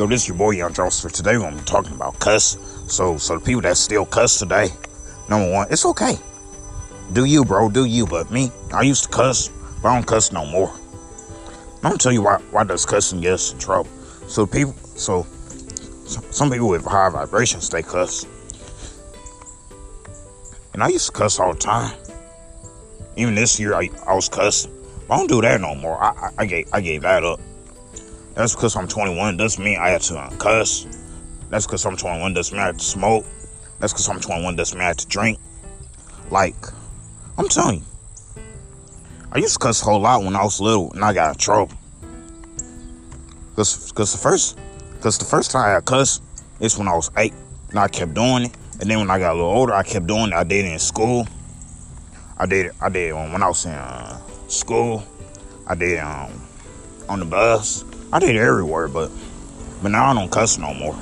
Yo, this is your boy Young Jones. For today, I'm talking about cuss. So, so the people that still cuss today, number one, it's okay. Do you, bro? Do you? But me, I used to cuss, but I don't cuss no more. I'm gonna tell you why. Why does cussing get us in trouble? So people, so some people with high vibrations, they cuss, and I used to cuss all the time. Even this year, I, I was cussing. I don't do that no more. I, I, I gave I gave that up. That's because I'm 21. Doesn't mean I have to uh, cuss. That's because I'm 21. Doesn't mean I have to smoke. That's because I'm 21. Doesn't mean I have to drink. Like, I'm telling you. I used to cuss a whole lot when I was little and I got in trouble. Cause, cause the first, cause the first time I cussed is when I was eight, and I kept doing it. And then when I got a little older, I kept doing it. I did it in school. I did it. I did it when I was in uh, school. I did um, on the bus. I did everywhere, but but now I don't cuss no more.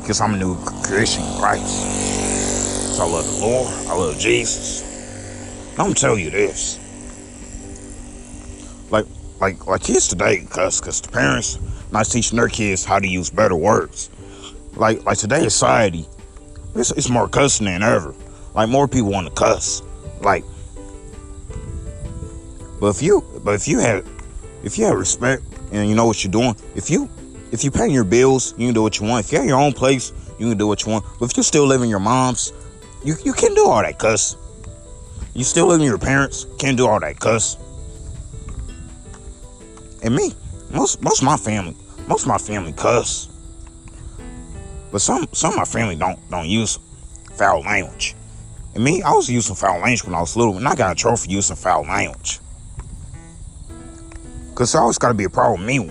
Because I'm a new creation in Christ. So I love the Lord. I love Jesus. I'm gonna tell you this. Like like like kids today cuss because the parents not teaching their kids how to use better words. Like like today's society, it's, it's more cussing than ever. Like more people want to cuss. Like but if you but if you had if you have respect and you know what you're doing. If you if you paying your bills, you can do what you want. If you have your own place, you can do what you want. But if you're still living your mom's, you, you can't do all that cuss. You still living your parents, can't do all that cuss. And me, most most of my family, most of my family cuss. But some some of my family don't don't use foul language. And me, I was using foul language when I was little, and I got a trophy using foul language. Cause there always gotta be a problem with me.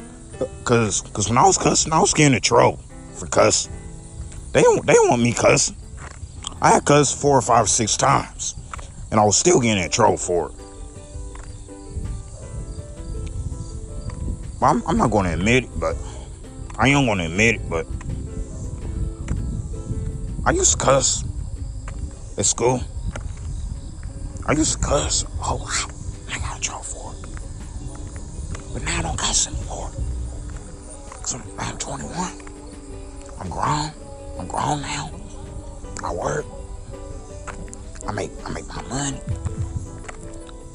Cause cause when I was cussing, I was getting in trouble for cussing. They don't they don't want me cussing. I had cussed four or five or six times. And I was still getting in trouble for it. I'm, I'm not gonna admit it, but I am gonna admit it, but I used to cuss at school. I used to cuss a whole. But now I don't cuss anymore. Because I'm, I'm 21. I'm grown. I'm grown now. I work. I make I make my money.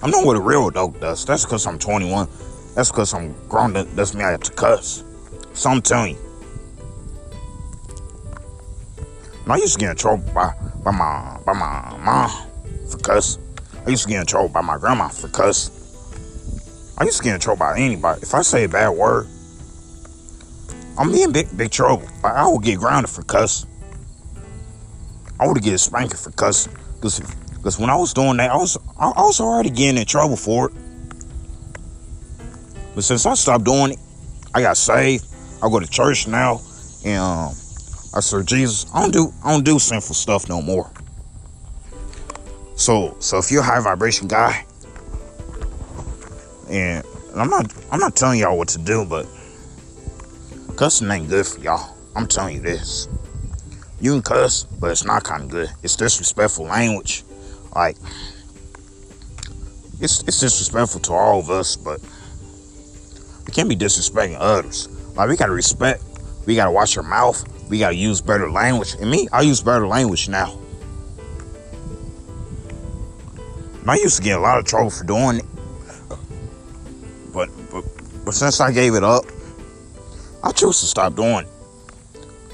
I'm not what a real adult does. That's because I'm 21. That's because I'm grown. That doesn't mean I have to cuss. So I'm telling you. I used to get in trouble by, by my by my mom for cuss. I used to get in trouble by my grandma for cuss. I used to get in trouble by anybody. If I say a bad word, I'm in big, big trouble. I would get grounded for cussing. I would get spanked for cussing. Cause, Cause when I was doing that, I was I, I was already getting in trouble for it. But since I stopped doing it, I got saved. I go to church now, and um, I serve Jesus. I don't do I don't do sinful stuff no more. So so if you're a high vibration guy, and I'm not I'm not telling y'all what to do, but cussing ain't good for y'all. I'm telling you this. You can cuss, but it's not kind of good. It's disrespectful language. Like it's it's disrespectful to all of us, but we can't be disrespecting others. Like we gotta respect. We gotta watch our mouth. We gotta use better language. And me, I use better language now. I used to get a lot of trouble for doing it. But since I gave it up, I chose to stop doing.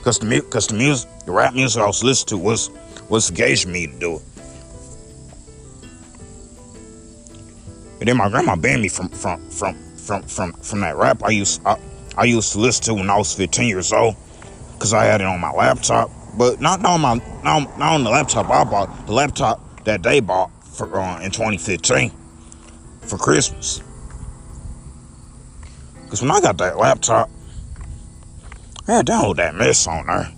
Cause the cause the music, the rap music I was listening to was was engaging me to do it. And then my grandma banned me from from from from from from that rap I used I, I used to listen to when I was 15 years old, cause I had it on my laptop. But not, not on my not, not on the laptop I bought. The laptop that they bought for uh, in 2015 for Christmas. Cause when I got that laptop, I had download that mess on there.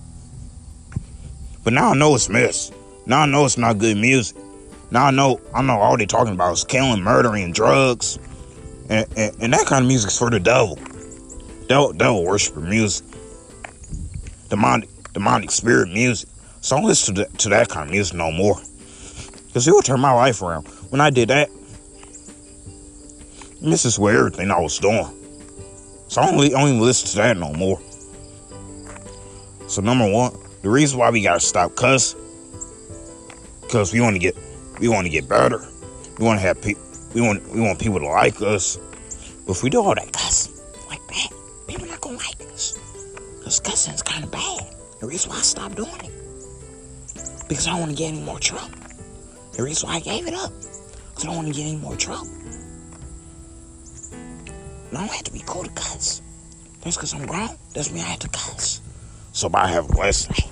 But now I know it's mess. Now I know it's not good music. Now I know I know all they talking about is killing, murdering, drugs, and, and, and that kind of music's for the devil. Devil, devil worshiper music, demonic, demonic spirit music. So I don't listen to, the, to that kind of music no more, because it would turn my life around. When I did that, this is where everything I was doing. So I don't, I don't even listen to that no more. So number one, the reason why we gotta stop cuss, cause we want to get, we want to get better. We want to have people, we want, we want people to like us. But if we do all that cussing like that, people not gonna like us. Cause cussing's kind of bad. The reason why I stopped doing it, because I don't want to get any more trouble. The reason why I gave it up, cause I don't want to get any more trouble. I don't have to be cool to cuss. That's because I'm grown. Doesn't mean I have to cuss. So bye. Have a day.